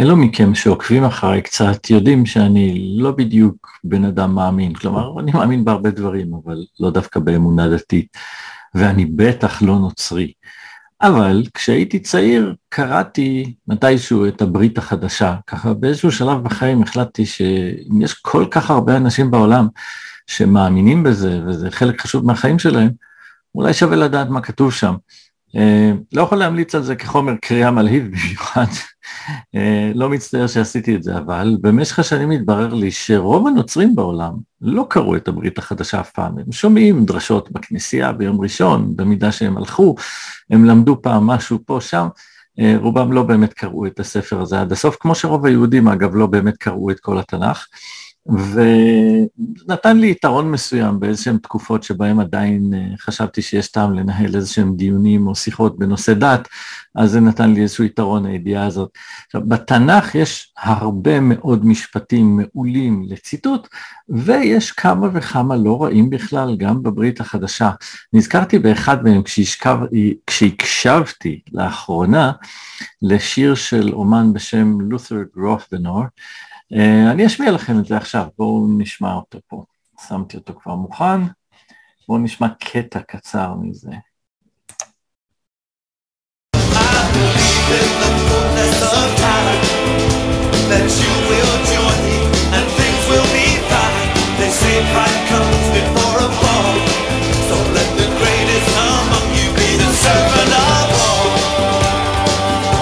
אלו מכם שעוקבים אחריי קצת יודעים שאני לא בדיוק בן אדם מאמין, כלומר אני מאמין בהרבה דברים אבל לא דווקא באמונה דתית ואני בטח לא נוצרי. אבל כשהייתי צעיר קראתי מתישהו את הברית החדשה, ככה באיזשהו שלב בחיים החלטתי שאם יש כל כך הרבה אנשים בעולם שמאמינים בזה וזה חלק חשוב מהחיים שלהם, אולי שווה לדעת מה כתוב שם. אה, לא יכול להמליץ על זה כחומר קריאה מלהיב במיוחד, אה, לא מצטער שעשיתי את זה, אבל במשך השנים התברר לי שרוב הנוצרים בעולם לא קראו את הברית החדשה אף פעם, הם שומעים דרשות בכנסייה ביום ראשון, במידה שהם הלכו, הם למדו פעם משהו פה שם, אה, רובם לא באמת קראו את הספר הזה עד הסוף, כמו שרוב היהודים אגב לא באמת קראו את כל התנ"ך. ונתן לי יתרון מסוים באיזשהן תקופות שבהן עדיין אה, חשבתי שיש טעם לנהל איזשהם דיונים או שיחות בנושא דת, אז זה נתן לי איזשהו יתרון הידיעה הזאת. עכשיו, בתנ"ך יש הרבה מאוד משפטים מעולים לציטוט, ויש כמה וכמה לא רעים בכלל, גם בברית החדשה. נזכרתי באחד מהם כשהשכב, כשהקשבתי לאחרונה לשיר של אומן בשם לותר גרופבנור, אני אשמיע לכם את זה עכשיו, בואו נשמע אותו פה. שמתי אותו כבר מוכן, בואו נשמע קטע קצר מזה.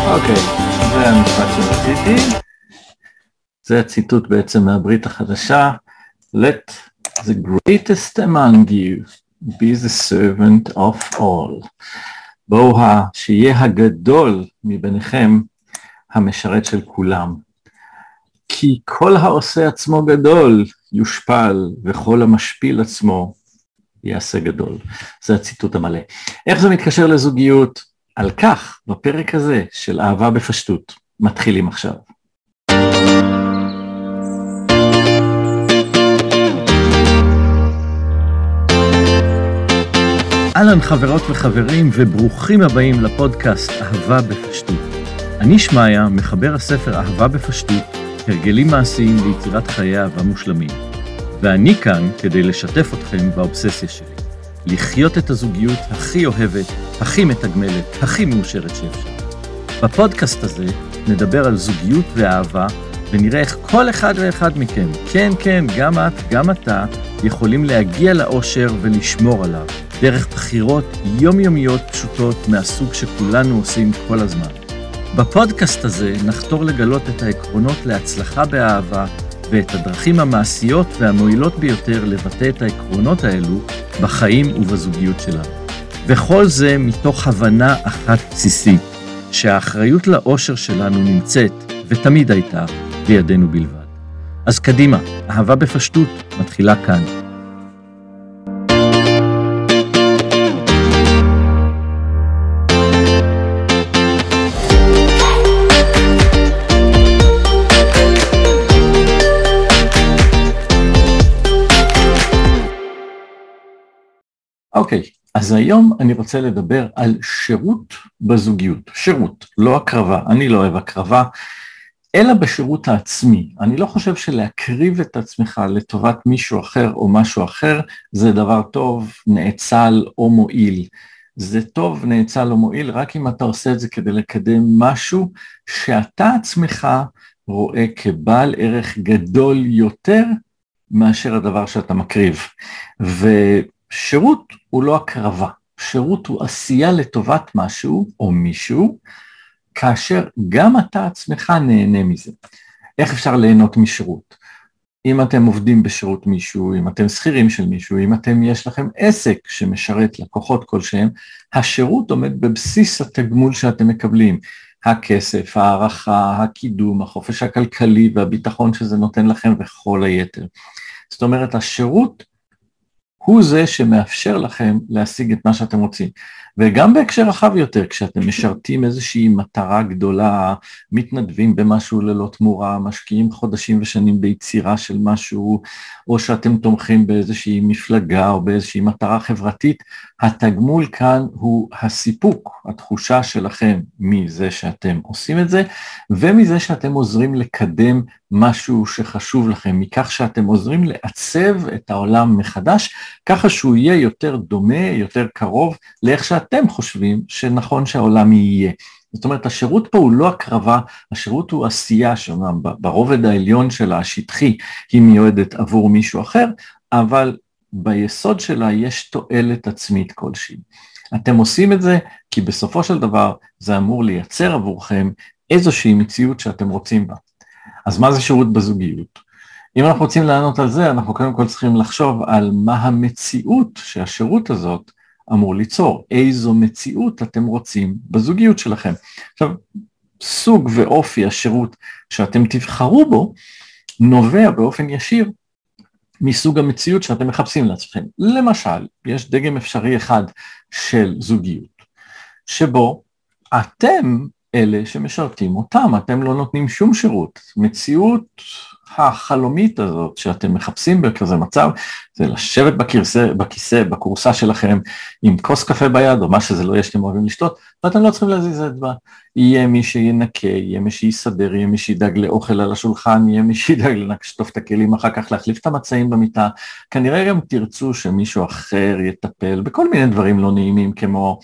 אוקיי, זה המשפט שרציתי. זה הציטוט בעצם מהברית החדשה, Let the greatest among you be the servant of all. בואו שיהיה הגדול מביניכם המשרת של כולם. כי כל העושה עצמו גדול יושפל, וכל המשפיל עצמו יעשה גדול. זה הציטוט המלא. איך זה מתקשר לזוגיות? על כך, בפרק הזה של אהבה בפשטות, מתחילים עכשיו. אהלן חברות וחברים וברוכים הבאים לפודקאסט אהבה בפשטות. אני שמעיה, מחבר הספר אהבה בפשטות, הרגלים מעשיים ליצירת חיי אהבה מושלמים. ואני כאן כדי לשתף אתכם באובססיה שלי. לחיות את הזוגיות הכי אוהבת, הכי מתגמלת, הכי מאושרת שאפשר. בפודקאסט הזה נדבר על זוגיות ואהבה, ונראה איך כל אחד ואחד מכם, כן, כן, גם את, גם אתה, יכולים להגיע לאושר ולשמור עליו. דרך בחירות יומיומיות פשוטות מהסוג שכולנו עושים כל הזמן. בפודקאסט הזה נחתור לגלות את העקרונות להצלחה באהבה ואת הדרכים המעשיות והמועילות ביותר לבטא את העקרונות האלו בחיים ובזוגיות שלנו. וכל זה מתוך הבנה אחת בסיסית, שהאחריות לאושר שלנו נמצאת, ותמיד הייתה, בידינו בלבד. אז קדימה, אהבה בפשטות מתחילה כאן. אוקיי, okay, אז היום אני רוצה לדבר על שירות בזוגיות. שירות, לא הקרבה. אני לא אוהב הקרבה, אלא בשירות העצמי. אני לא חושב שלהקריב את עצמך לטובת מישהו אחר או משהו אחר זה דבר טוב, נאצל או מועיל. זה טוב, נאצל או מועיל, רק אם אתה עושה את זה כדי לקדם משהו שאתה עצמך רואה כבעל ערך גדול יותר מאשר הדבר שאתה מקריב. ו... שירות הוא לא הקרבה, שירות הוא עשייה לטובת משהו או מישהו, כאשר גם אתה עצמך נהנה מזה. איך אפשר ליהנות משירות? אם אתם עובדים בשירות מישהו, אם אתם שכירים של מישהו, אם אתם, יש לכם עסק שמשרת לקוחות כלשהם, השירות עומד בבסיס התגמול שאתם מקבלים. הכסף, הערכה, הקידום, החופש הכלכלי והביטחון שזה נותן לכם וכל היתר. זאת אומרת, השירות הוא זה שמאפשר לכם להשיג את מה שאתם רוצים. וגם בהקשר רחב יותר, כשאתם משרתים איזושהי מטרה גדולה, מתנדבים במשהו ללא תמורה, משקיעים חודשים ושנים ביצירה של משהו, או שאתם תומכים באיזושהי מפלגה או באיזושהי מטרה חברתית, התגמול כאן הוא הסיפוק, התחושה שלכם מזה שאתם עושים את זה, ומזה שאתם עוזרים לקדם משהו שחשוב לכם, מכך שאתם עוזרים לעצב את העולם מחדש, ככה שהוא יהיה יותר דומה, יותר קרוב לאיך שאתם חושבים שנכון שהעולם יהיה. זאת אומרת, השירות פה הוא לא הקרבה, השירות הוא עשייה, שאומנם ברובד העליון שלה, השטחי, היא מיועדת עבור מישהו אחר, אבל ביסוד שלה יש תועלת עצמית כלשהי. אתם עושים את זה כי בסופו של דבר זה אמור לייצר עבורכם איזושהי מציאות שאתם רוצים בה. אז מה זה שירות בזוגיות? אם אנחנו רוצים לענות על זה, אנחנו קודם כל צריכים לחשוב על מה המציאות שהשירות הזאת אמור ליצור, איזו מציאות אתם רוצים בזוגיות שלכם. עכשיו, סוג ואופי השירות שאתם תבחרו בו, נובע באופן ישיר מסוג המציאות שאתם מחפשים לעצמכם. למשל, יש דגם אפשרי אחד של זוגיות, שבו אתם אלה שמשרתים אותם, אתם לא נותנים שום שירות. מציאות החלומית הזאת שאתם מחפשים בכזה מצב, זה לשבת בכיסא, בכיסא, בכורסה שלכם, עם כוס קפה ביד, או מה שזה לא יהיה שאתם אוהבים לשתות, ואתם לא צריכים להזיז אצבע. יהיה מי שינקה, יהיה מי שיסדר, יהיה מי שידאג לאוכל על השולחן, יהיה מי שידאג לשטוף את הכלים, אחר כך להחליף את המצעים במיטה. כנראה גם תרצו שמישהו אחר יטפל בכל מיני דברים לא נעימים, כמו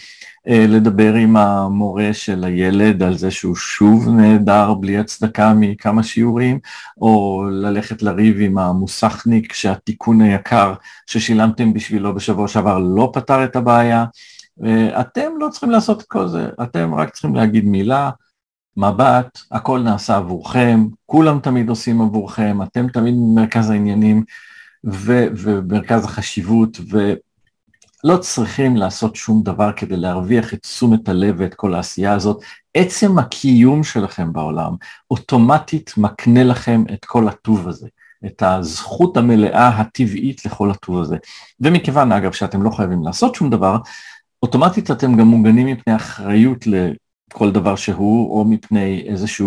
אה, לדבר עם המורה של הילד על זה שהוא שוב נהדר בלי הצדקה מכמה שיעורים, או ללכת לריב עם המוסכניק שהתיקון היקר ששילמתם בשבילו בשבוע שעבר לא פתר את הבעיה. אתם לא צריכים לעשות את כל זה, אתם רק צריכים להגיד מילה, מבט, הכל נעשה עבורכם, כולם תמיד עושים עבורכם, אתם תמיד במרכז העניינים ומרכז החשיבות, ו... לא צריכים לעשות שום דבר כדי להרוויח את תשומת הלב ואת כל העשייה הזאת. עצם הקיום שלכם בעולם אוטומטית מקנה לכם את כל הטוב הזה, את הזכות המלאה הטבעית לכל הטוב הזה. ומכיוון אגב שאתם לא חייבים לעשות שום דבר, אוטומטית אתם גם מוגנים מפני אחריות לכל דבר שהוא, או מפני איזושהי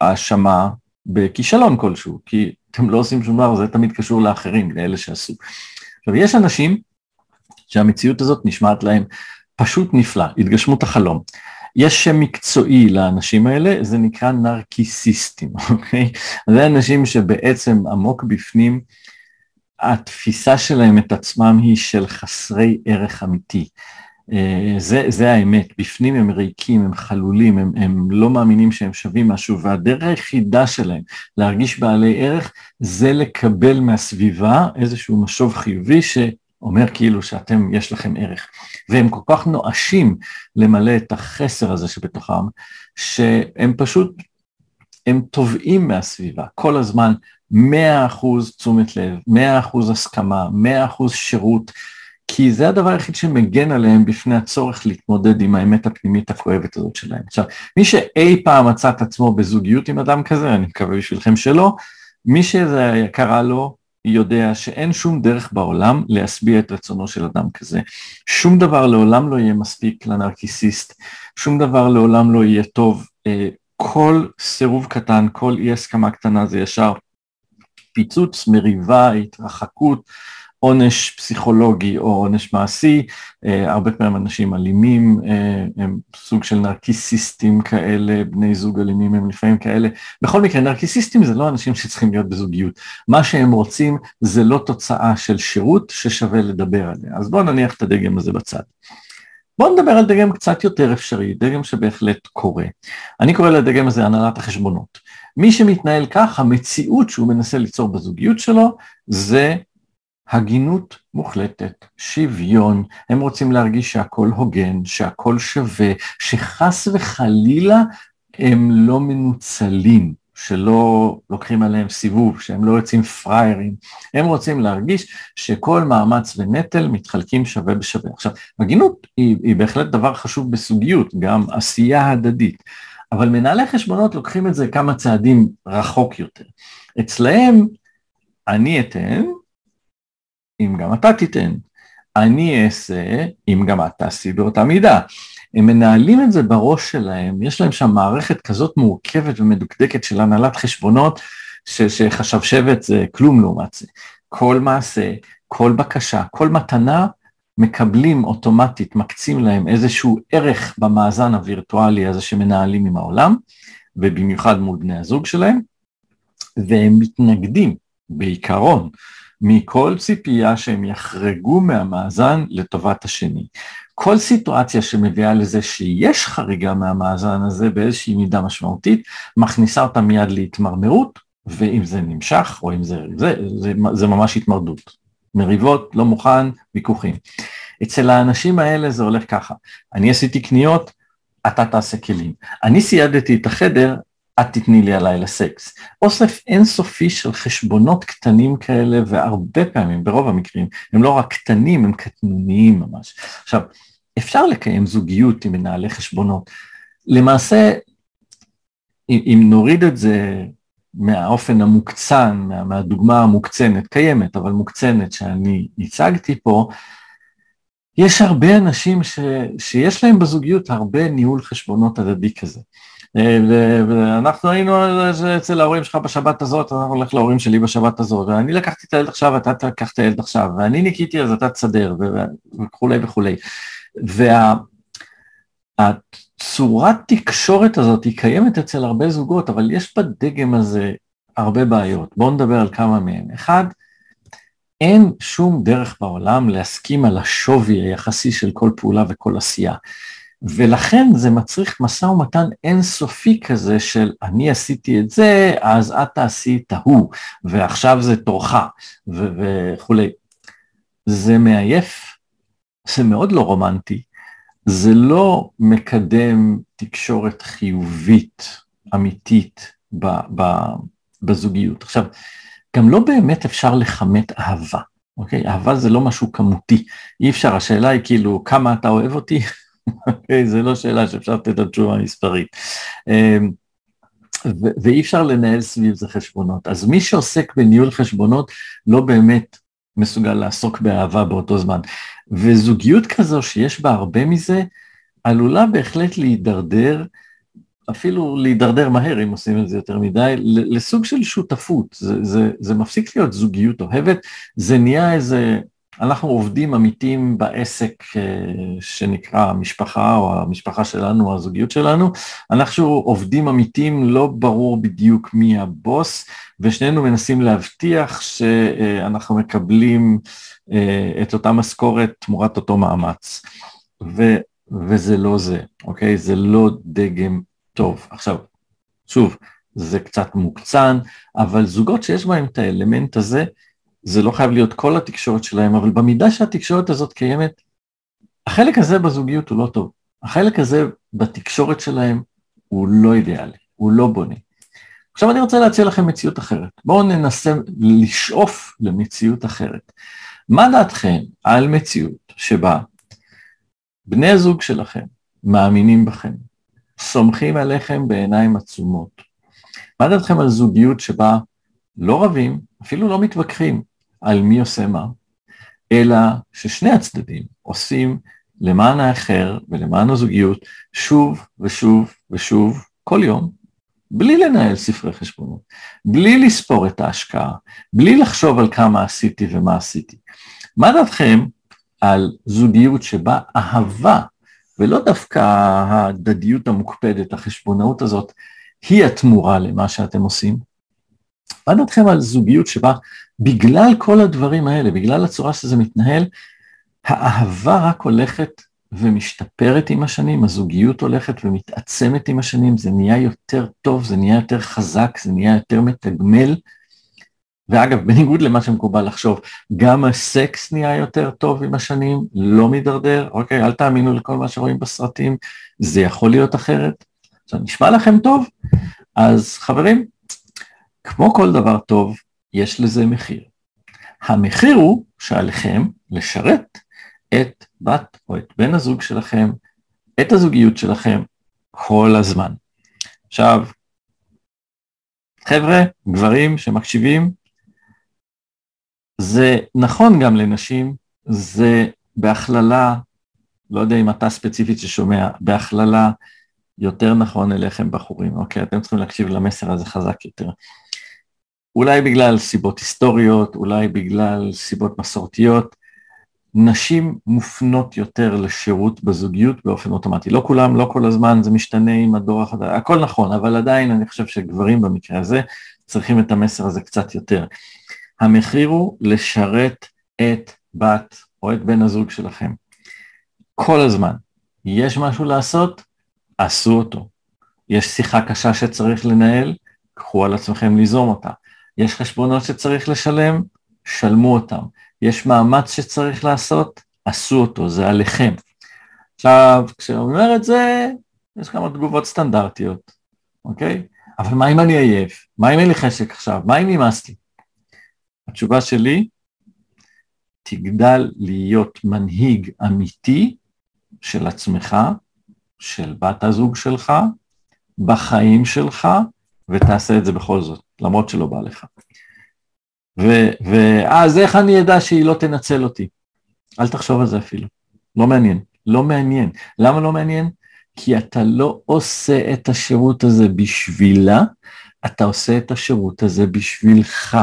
האשמה בכישלון כלשהו, כי אתם לא עושים שום דבר, זה תמיד קשור לאחרים, לאלה שעשו. עכשיו יש אנשים שהמציאות הזאת נשמעת להם פשוט נפלא, התגשמות החלום. יש שם מקצועי לאנשים האלה, זה נקרא נרקיסיסטים, אוקיי? זה אנשים שבעצם עמוק בפנים, התפיסה שלהם את עצמם היא של חסרי ערך אמיתי. אה, זה, זה האמת, בפנים הם ריקים, הם חלולים, הם, הם לא מאמינים שהם שווים משהו, והדרך היחידה שלהם להרגיש בעלי ערך זה לקבל מהסביבה איזשהו משוב חיובי ש... אומר כאילו שאתם, יש לכם ערך. והם כל כך נואשים למלא את החסר הזה שבתוכם, שהם פשוט, הם תובעים מהסביבה כל הזמן 100% תשומת לב, 100% הסכמה, 100% שירות, כי זה הדבר היחיד שמגן עליהם בפני הצורך להתמודד עם האמת הפנימית הכואבת הזאת שלהם. עכשיו, מי שאי פעם מצא את עצמו בזוגיות עם אדם כזה, אני מקווה בשבילכם שלא, מי שזה קרה לו, יודע שאין שום דרך בעולם להשביע את רצונו של אדם כזה. שום דבר לעולם לא יהיה מספיק לנרקיסיסט, שום דבר לעולם לא יהיה טוב. אה, כל סירוב קטן, כל אי הסכמה קטנה זה ישר פיצוץ, מריבה, התרחקות, עונש פסיכולוגי או עונש מעשי, אה, הרבה פעמים אנשים אלימים, אה, הם סוג של נרקיסיסטים כאלה, בני זוג אלימים הם לפעמים כאלה. בכל מקרה, נרקיסיסטים זה לא אנשים שצריכים להיות בזוגיות. מה שהם רוצים זה לא תוצאה של שירות ששווה לדבר עליה. אז בואו נניח את הדגם הזה בצד. בואו נדבר על דגם קצת יותר אפשרי, דגם שבהחלט קורה. אני קורא לדגם הזה הנהלת החשבונות. מי שמתנהל כך, המציאות שהוא מנסה ליצור בזוגיות שלו, זה הגינות מוחלטת, שוויון, הם רוצים להרגיש שהכל הוגן, שהכל שווה, שחס וחלילה הם לא מנוצלים, שלא לוקחים עליהם סיבוב, שהם לא יוצאים פראיירים, הם רוצים להרגיש שכל מאמץ ונטל מתחלקים שווה בשווה. עכשיו, הגינות היא, היא בהחלט דבר חשוב בסוגיות, גם עשייה הדדית, אבל מנהלי חשבונות לוקחים את זה כמה צעדים רחוק יותר. אצלהם אני אתן, אם גם אתה תיתן. אני אעשה אם גם את תעשי באותה מידה. הם מנהלים את זה בראש שלהם, יש להם שם מערכת כזאת מורכבת ומדוקדקת של הנהלת חשבונות, ש, שחשב שבט זה כלום לעומת זה. כל מעשה, כל בקשה, כל מתנה, מקבלים אוטומטית, מקצים להם איזשהו ערך במאזן הווירטואלי הזה שמנהלים עם העולם, ובמיוחד מול בני הזוג שלהם, והם מתנגדים בעיקרון מכל ציפייה שהם יחרגו מהמאזן לטובת השני. כל סיטואציה שמביאה לזה שיש חריגה מהמאזן הזה באיזושהי מידה משמעותית, מכניסה אותה מיד להתמרמרות, ואם זה נמשך, או אם זה, זה, זה, זה ממש התמרדות. מריבות, לא מוכן, ויכוחים. אצל האנשים האלה זה הולך ככה, אני עשיתי קניות, אתה תעשה כלים. אני סיידתי את החדר, את תתני לי הלילה סקס. אוסף אינסופי של חשבונות קטנים כאלה, והרבה פעמים, ברוב המקרים, הם לא רק קטנים, הם קטנוניים ממש. עכשיו, אפשר לקיים זוגיות עם מנהלי חשבונות. למעשה, אם, נוריד את זה מהאופן המוקצן, מה, מהדוגמה המוקצנת, קיימת, אבל מוקצנת שאני הצגתי פה, יש הרבה אנשים ש, שיש להם בזוגיות הרבה ניהול חשבונות הדדי כזה. ואנחנו היינו אצל ההורים שלך בשבת הזאת, אנחנו הולך להורים שלי בשבת הזאת, ואני לקחתי את הילד עכשיו, אתה תקח את הילד עכשיו, ואני ניקיתי אז אתה תסדר, וכולי וכולי. והצורת תקשורת הזאת היא קיימת אצל הרבה זוגות, אבל יש בדגם הזה הרבה בעיות. בואו נדבר על כמה מהם. אחד, אין שום דרך בעולם להסכים על השווי היחסי של כל פעולה וכל עשייה. ולכן זה מצריך משא ומתן אינסופי כזה של אני עשיתי את זה, אז את תעשי את ההוא, ועכשיו זה תורך, וכולי. זה מעייף, זה מאוד לא רומנטי, זה לא מקדם תקשורת חיובית, אמיתית, ב, ב, בזוגיות. עכשיו, גם לא באמת אפשר לכמת אהבה, אוקיי? אהבה זה לא משהו כמותי, אי אפשר, השאלה היא כאילו, כמה אתה אוהב אותי? אוקיי, זה לא שאלה שאפשר לתת על תשובה מספרית. אמ, ואי אפשר לנהל סביב זה חשבונות. אז מי שעוסק בניהול חשבונות לא באמת מסוגל לעסוק באהבה באותו זמן. וזוגיות כזו שיש בה הרבה מזה, עלולה בהחלט להידרדר, אפילו להידרדר מהר אם עושים את זה יותר מדי, לסוג של שותפות. זה, זה, זה מפסיק להיות זוגיות אוהבת, זה נהיה איזה אנחנו עובדים אמיתים בעסק אה, שנקרא המשפחה, או המשפחה שלנו, הזוגיות שלנו, אנחנו עובדים אמיתים, לא ברור בדיוק מי הבוס, ושנינו מנסים להבטיח שאנחנו מקבלים אה, את אותה משכורת תמורת אותו מאמץ. ו, וזה לא זה, אוקיי? זה לא דגם טוב. עכשיו, שוב, זה קצת מוקצן, אבל זוגות שיש בהם את האלמנט הזה, זה לא חייב להיות כל התקשורת שלהם, אבל במידה שהתקשורת הזאת קיימת, החלק הזה בזוגיות הוא לא טוב. החלק הזה בתקשורת שלהם הוא לא אידיאלי, הוא לא בונה. עכשיו אני רוצה להציע לכם מציאות אחרת. בואו ננסה לשאוף למציאות אחרת. מה דעתכם על מציאות שבה בני הזוג שלכם מאמינים בכם, סומכים עליכם בעיניים עצומות? מה דעתכם על זוגיות שבה לא רבים, אפילו לא מתווכחים, על מי עושה מה, אלא ששני הצדדים עושים למען האחר ולמען הזוגיות שוב ושוב ושוב כל יום, בלי לנהל ספרי חשבונות, בלי לספור את ההשקעה, בלי לחשוב על כמה עשיתי ומה עשיתי. מה דעתכם על זוגיות שבה אהבה, ולא דווקא ההדדיות המוקפדת, החשבונאות הזאת, היא התמורה למה שאתם עושים? מה דעתכם על זוגיות שבה בגלל כל הדברים האלה, בגלל הצורה שזה מתנהל, האהבה רק הולכת ומשתפרת עם השנים, הזוגיות הולכת ומתעצמת עם השנים, זה נהיה יותר טוב, זה נהיה יותר חזק, זה נהיה יותר מתגמל. ואגב, בניגוד למה שמקובל לחשוב, גם הסקס נהיה יותר טוב עם השנים, לא מידרדר, אוקיי, אל תאמינו לכל מה שרואים בסרטים, זה יכול להיות אחרת. עכשיו, נשמע לכם טוב? אז חברים, כמו כל דבר טוב, יש לזה מחיר. המחיר הוא שעליכם לשרת את בת או את בן הזוג שלכם, את הזוגיות שלכם, כל הזמן. עכשיו, חבר'ה, גברים שמקשיבים, זה נכון גם לנשים, זה בהכללה, לא יודע אם אתה ספציפית ששומע, בהכללה יותר נכון אליכם בחורים, אוקיי? אתם צריכים להקשיב למסר הזה חזק יותר. אולי בגלל סיבות היסטוריות, אולי בגלל סיבות מסורתיות, נשים מופנות יותר לשירות בזוגיות באופן אוטומטי. לא כולם, לא כל הזמן, זה משתנה עם הדור החדש, הכל נכון, אבל עדיין אני חושב שגברים במקרה הזה צריכים את המסר הזה קצת יותר. המחיר הוא לשרת את בת או את בן הזוג שלכם. כל הזמן. יש משהו לעשות? עשו אותו. יש שיחה קשה שצריך לנהל? קחו על עצמכם ליזום אותה. יש חשבונות שצריך לשלם? שלמו אותם. יש מאמץ שצריך לעשות? עשו אותו, זה עליכם. עכשיו, כשאני אומר את זה, יש כמה תגובות סטנדרטיות, אוקיי? אבל מה אם אני עייף? מה אם אין לי חשק עכשיו? מה אם נמאס לי? התשובה שלי, תגדל להיות מנהיג אמיתי של עצמך, של בת הזוג שלך, בחיים שלך, ותעשה את זה בכל זאת, למרות שלא בא לך. ואז איך אני אדע שהיא לא תנצל אותי? אל תחשוב על זה אפילו, לא מעניין, לא מעניין. למה לא מעניין? כי אתה לא עושה את השירות הזה בשבילה, אתה עושה את השירות הזה בשבילך.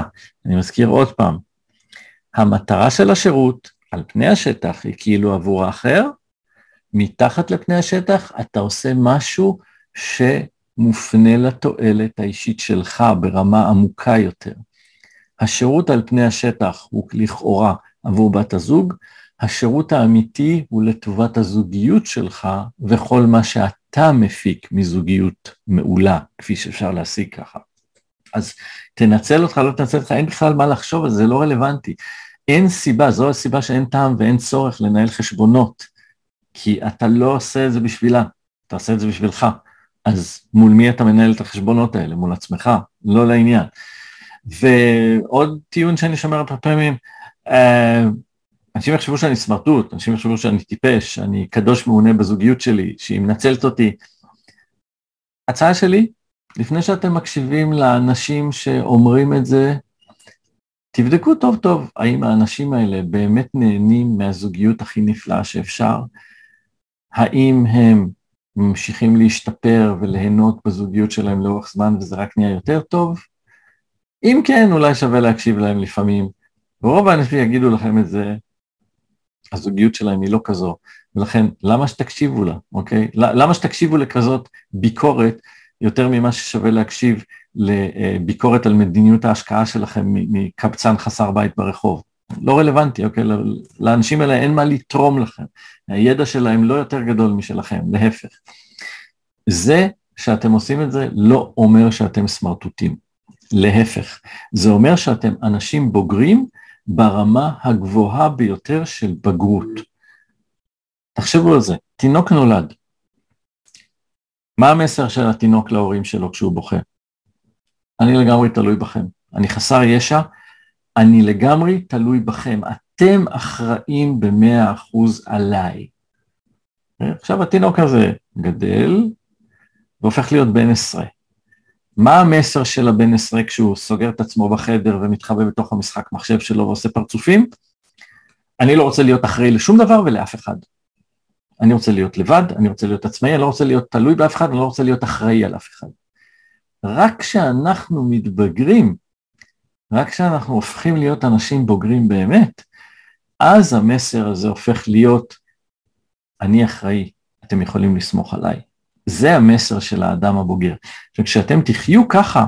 אני מזכיר עוד פעם, המטרה של השירות על פני השטח היא כאילו עבור האחר, מתחת לפני השטח אתה עושה משהו שמופנה לתועלת האישית שלך ברמה עמוקה יותר. השירות על פני השטח הוא לכאורה עבור בת הזוג, השירות האמיתי הוא לטובת הזוגיות שלך וכל מה שאתה מפיק מזוגיות מעולה, כפי שאפשר להשיג ככה. אז תנצל אותך, לא תנצל אותך, אין בכלל מה לחשוב על זה, זה לא רלוונטי. אין סיבה, זו הסיבה שאין טעם ואין צורך לנהל חשבונות, כי אתה לא עושה את זה בשבילה, אתה עושה את זה בשבילך. אז מול מי אתה מנהל את החשבונות האלה? מול עצמך, לא לעניין. ועוד טיעון שאני שומר הרבה פעמים, אה, אנשים יחשבו שאני סמרטוט, אנשים יחשבו שאני טיפש, אני קדוש מעונה בזוגיות שלי, שהיא מנצלת אותי. הצעה שלי, לפני שאתם מקשיבים לאנשים שאומרים את זה, תבדקו טוב טוב האם האנשים האלה באמת נהנים מהזוגיות הכי נפלאה שאפשר, האם הם ממשיכים להשתפר וליהנות בזוגיות שלהם לאורך זמן וזה רק נהיה יותר טוב? אם כן, אולי שווה להקשיב להם לפעמים. ורוב האנשים יגידו לכם את זה, הזוגיות שלהם היא לא כזו, ולכן למה שתקשיבו לה, אוקיי? למה שתקשיבו לכזאת ביקורת יותר ממה ששווה להקשיב לביקורת על מדיניות ההשקעה שלכם מקבצן חסר בית ברחוב? לא רלוונטי, אוקיי? לאנשים האלה אין מה לתרום לכם, הידע שלהם לא יותר גדול משלכם, להפך. זה שאתם עושים את זה לא אומר שאתם סמרטוטים, להפך, זה אומר שאתם אנשים בוגרים ברמה הגבוהה ביותר של בגרות. תחשבו על זה, תינוק נולד. מה המסר של התינוק להורים שלו כשהוא בוכה? אני לגמרי תלוי בכם. אני חסר ישע, אני לגמרי תלוי בכם. אתם אחראים במאה אחוז עליי. עכשיו התינוק הזה גדל והופך להיות בן עשרה. מה המסר של הבן עשרה כשהוא סוגר את עצמו בחדר ומתחבא בתוך המשחק מחשב שלו ועושה פרצופים? אני לא רוצה להיות אחראי לשום דבר ולאף אחד. אני רוצה להיות לבד, אני רוצה להיות עצמאי, אני לא רוצה להיות תלוי באף אחד, אני לא רוצה להיות אחראי על אף אחד. רק כשאנחנו מתבגרים, רק כשאנחנו הופכים להיות אנשים בוגרים באמת, אז המסר הזה הופך להיות, אני אחראי, אתם יכולים לסמוך עליי. זה המסר של האדם הבוגר. וכשאתם תחיו ככה,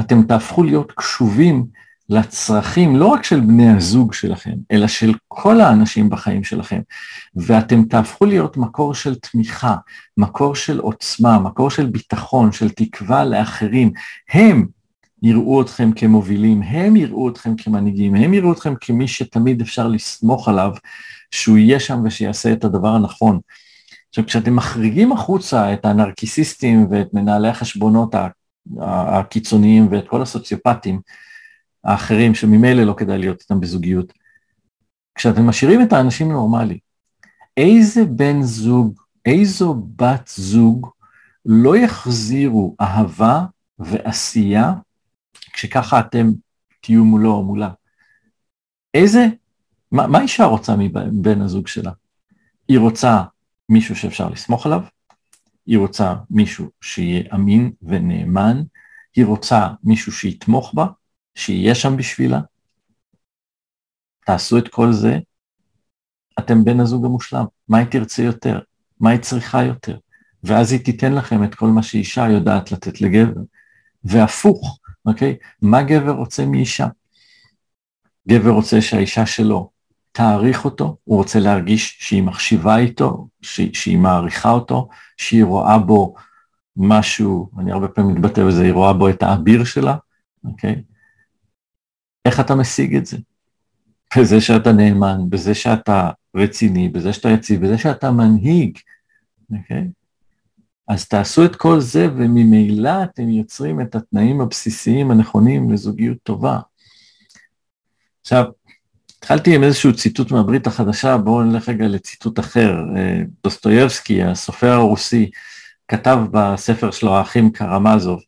אתם תהפכו להיות קשובים לצרכים לא רק של בני הזוג שלכם, אלא של כל האנשים בחיים שלכם, ואתם תהפכו להיות מקור של תמיכה, מקור של עוצמה, מקור של ביטחון, של תקווה לאחרים. הם יראו אתכם כמובילים, הם יראו אתכם כמנהיגים, הם יראו אתכם כמי שתמיד אפשר לסמוך עליו שהוא יהיה שם ושיעשה את הדבר הנכון. עכשיו, כשאתם מחריגים החוצה את הנרקיסיסטים ואת מנהלי החשבונות הקיצוניים ואת כל הסוציופטים האחרים שממילא לא כדאי להיות איתם בזוגיות, כשאתם משאירים את האנשים נורמלי, איזה בן זוג, איזו בת זוג לא יחזירו אהבה ועשייה כשככה אתם תהיו מולו או מולה? איזה מה, מה אישה רוצה מבן הזוג שלה? היא רוצה מישהו שאפשר לסמוך עליו, היא רוצה מישהו שיהיה אמין ונאמן, היא רוצה מישהו שיתמוך בה, שיהיה שם בשבילה. תעשו את כל זה, אתם בן הזוג המושלם. מה היא תרצה יותר? מה היא צריכה יותר? ואז היא תיתן לכם את כל מה שאישה יודעת לתת לגבר. והפוך, אוקיי? מה גבר רוצה מאישה? גבר רוצה שהאישה שלו תעריך אותו, הוא רוצה להרגיש שהיא מחשיבה איתו, שהיא, מעריכה אותו, שהיא רואה בו משהו, אני הרבה פעמים מתבטא בזה, היא רואה בו את האביר שלה, אוקיי? איך אתה משיג את זה? בזה שאתה נאמן, בזה שאתה רציני, בזה שאתה יציב, בזה שאתה מנהיג, אוקיי? אז תעשו את כל זה וממילא אתם יוצרים את התנאים הבסיסיים הנכונים לזוגיות טובה. עכשיו, התחלתי עם איזשהו ציטוט מהברית החדשה, בואו נלך רגע לציטוט אחר. אה, דוסטויבסקי, הסופר הרוסי, כתב בספר שלו, האחים קרמזוב,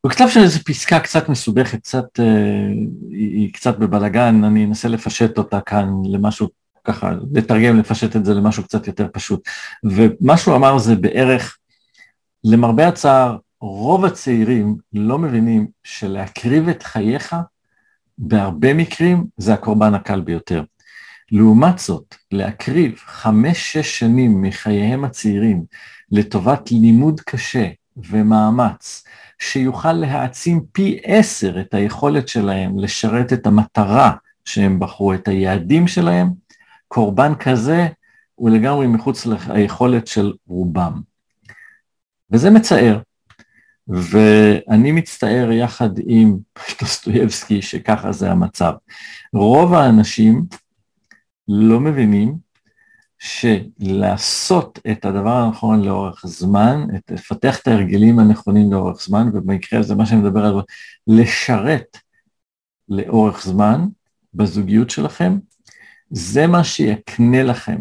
הוא כתב שם איזו פסקה קצת מסובכת, קצת, אה, היא קצת בבלגן, אני אנסה לפשט אותה כאן למשהו ככה, לתרגם, לפשט את זה למשהו קצת יותר פשוט. ומה שהוא אמר זה בערך, למרבה הצער, רוב הצעירים לא מבינים שלהקריב את חייך, בהרבה מקרים זה הקורבן הקל ביותר. לעומת זאת, להקריב חמש-שש שנים מחייהם הצעירים לטובת לימוד קשה ומאמץ, שיוכל להעצים פי עשר את היכולת שלהם לשרת את המטרה שהם בחרו, את היעדים שלהם, קורבן כזה הוא לגמרי מחוץ ליכולת של רובם. וזה מצער, ואני מצטער יחד עם דוסטויבסקי שככה זה המצב. רוב האנשים לא מבינים שלעשות את הדבר הנכון לאורך זמן, את, לפתח את ההרגלים הנכונים לאורך זמן, ובמקרה הזה מה שאני מדבר עליו, לשרת לאורך זמן בזוגיות שלכם, זה מה שיקנה לכם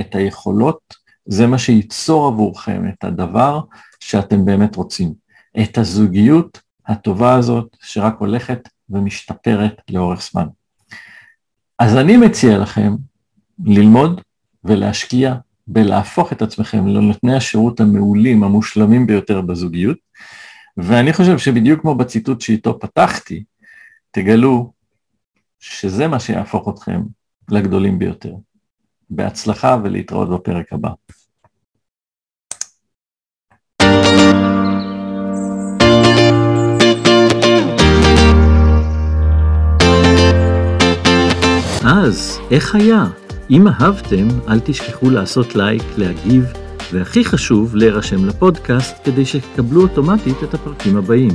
את היכולות, זה מה שייצור עבורכם את הדבר שאתם באמת רוצים. את הזוגיות הטובה הזאת שרק הולכת ומשתפרת לאורך זמן. אז אני מציע לכם ללמוד ולהשקיע בלהפוך את עצמכם לנותני השירות המעולים, המושלמים ביותר בזוגיות, ואני חושב שבדיוק כמו בציטוט שאיתו פתחתי, תגלו שזה מה שיהפוך אתכם לגדולים ביותר. בהצלחה ולהתראות בפרק הבא. אז, איך היה? אם אהבתם, אל תשכחו לעשות לייק, להגיב, והכי חשוב, להירשם לפודקאסט כדי שתקבלו אוטומטית את הפרקים הבאים.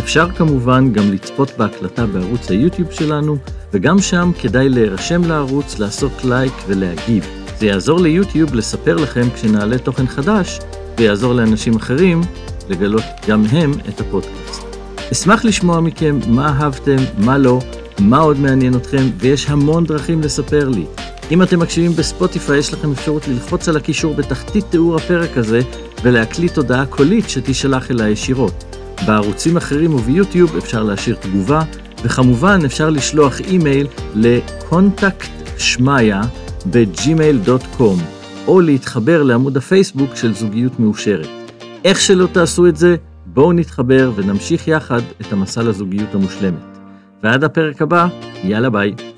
אפשר כמובן גם לצפות בהקלטה בערוץ היוטיוב שלנו, וגם שם כדאי להירשם לערוץ, לעשות לייק ולהגיב. זה יעזור ליוטיוב לספר לכם כשנעלה תוכן חדש, ויעזור לאנשים אחרים לגלות גם הם את הפודקאסט. אשמח לשמוע מכם מה אהבתם, מה לא, מה עוד מעניין אתכם, ויש המון דרכים לספר לי. אם אתם מקשיבים בספוטיפיי, יש לכם אפשרות ללחוץ על הקישור בתחתית תיאור הפרק הזה, ולהקליט הודעה קולית שתישלח אליי ישירות. בערוצים אחרים וביוטיוב אפשר להשאיר תגובה, וכמובן אפשר לשלוח אימייל ל contact שמיה ב gmail.com, או להתחבר לעמוד הפייסבוק של זוגיות מאושרת. איך שלא תעשו את זה, בואו נתחבר ונמשיך יחד את המסע לזוגיות המושלמת. ועד הפרק הבא, יאללה ביי.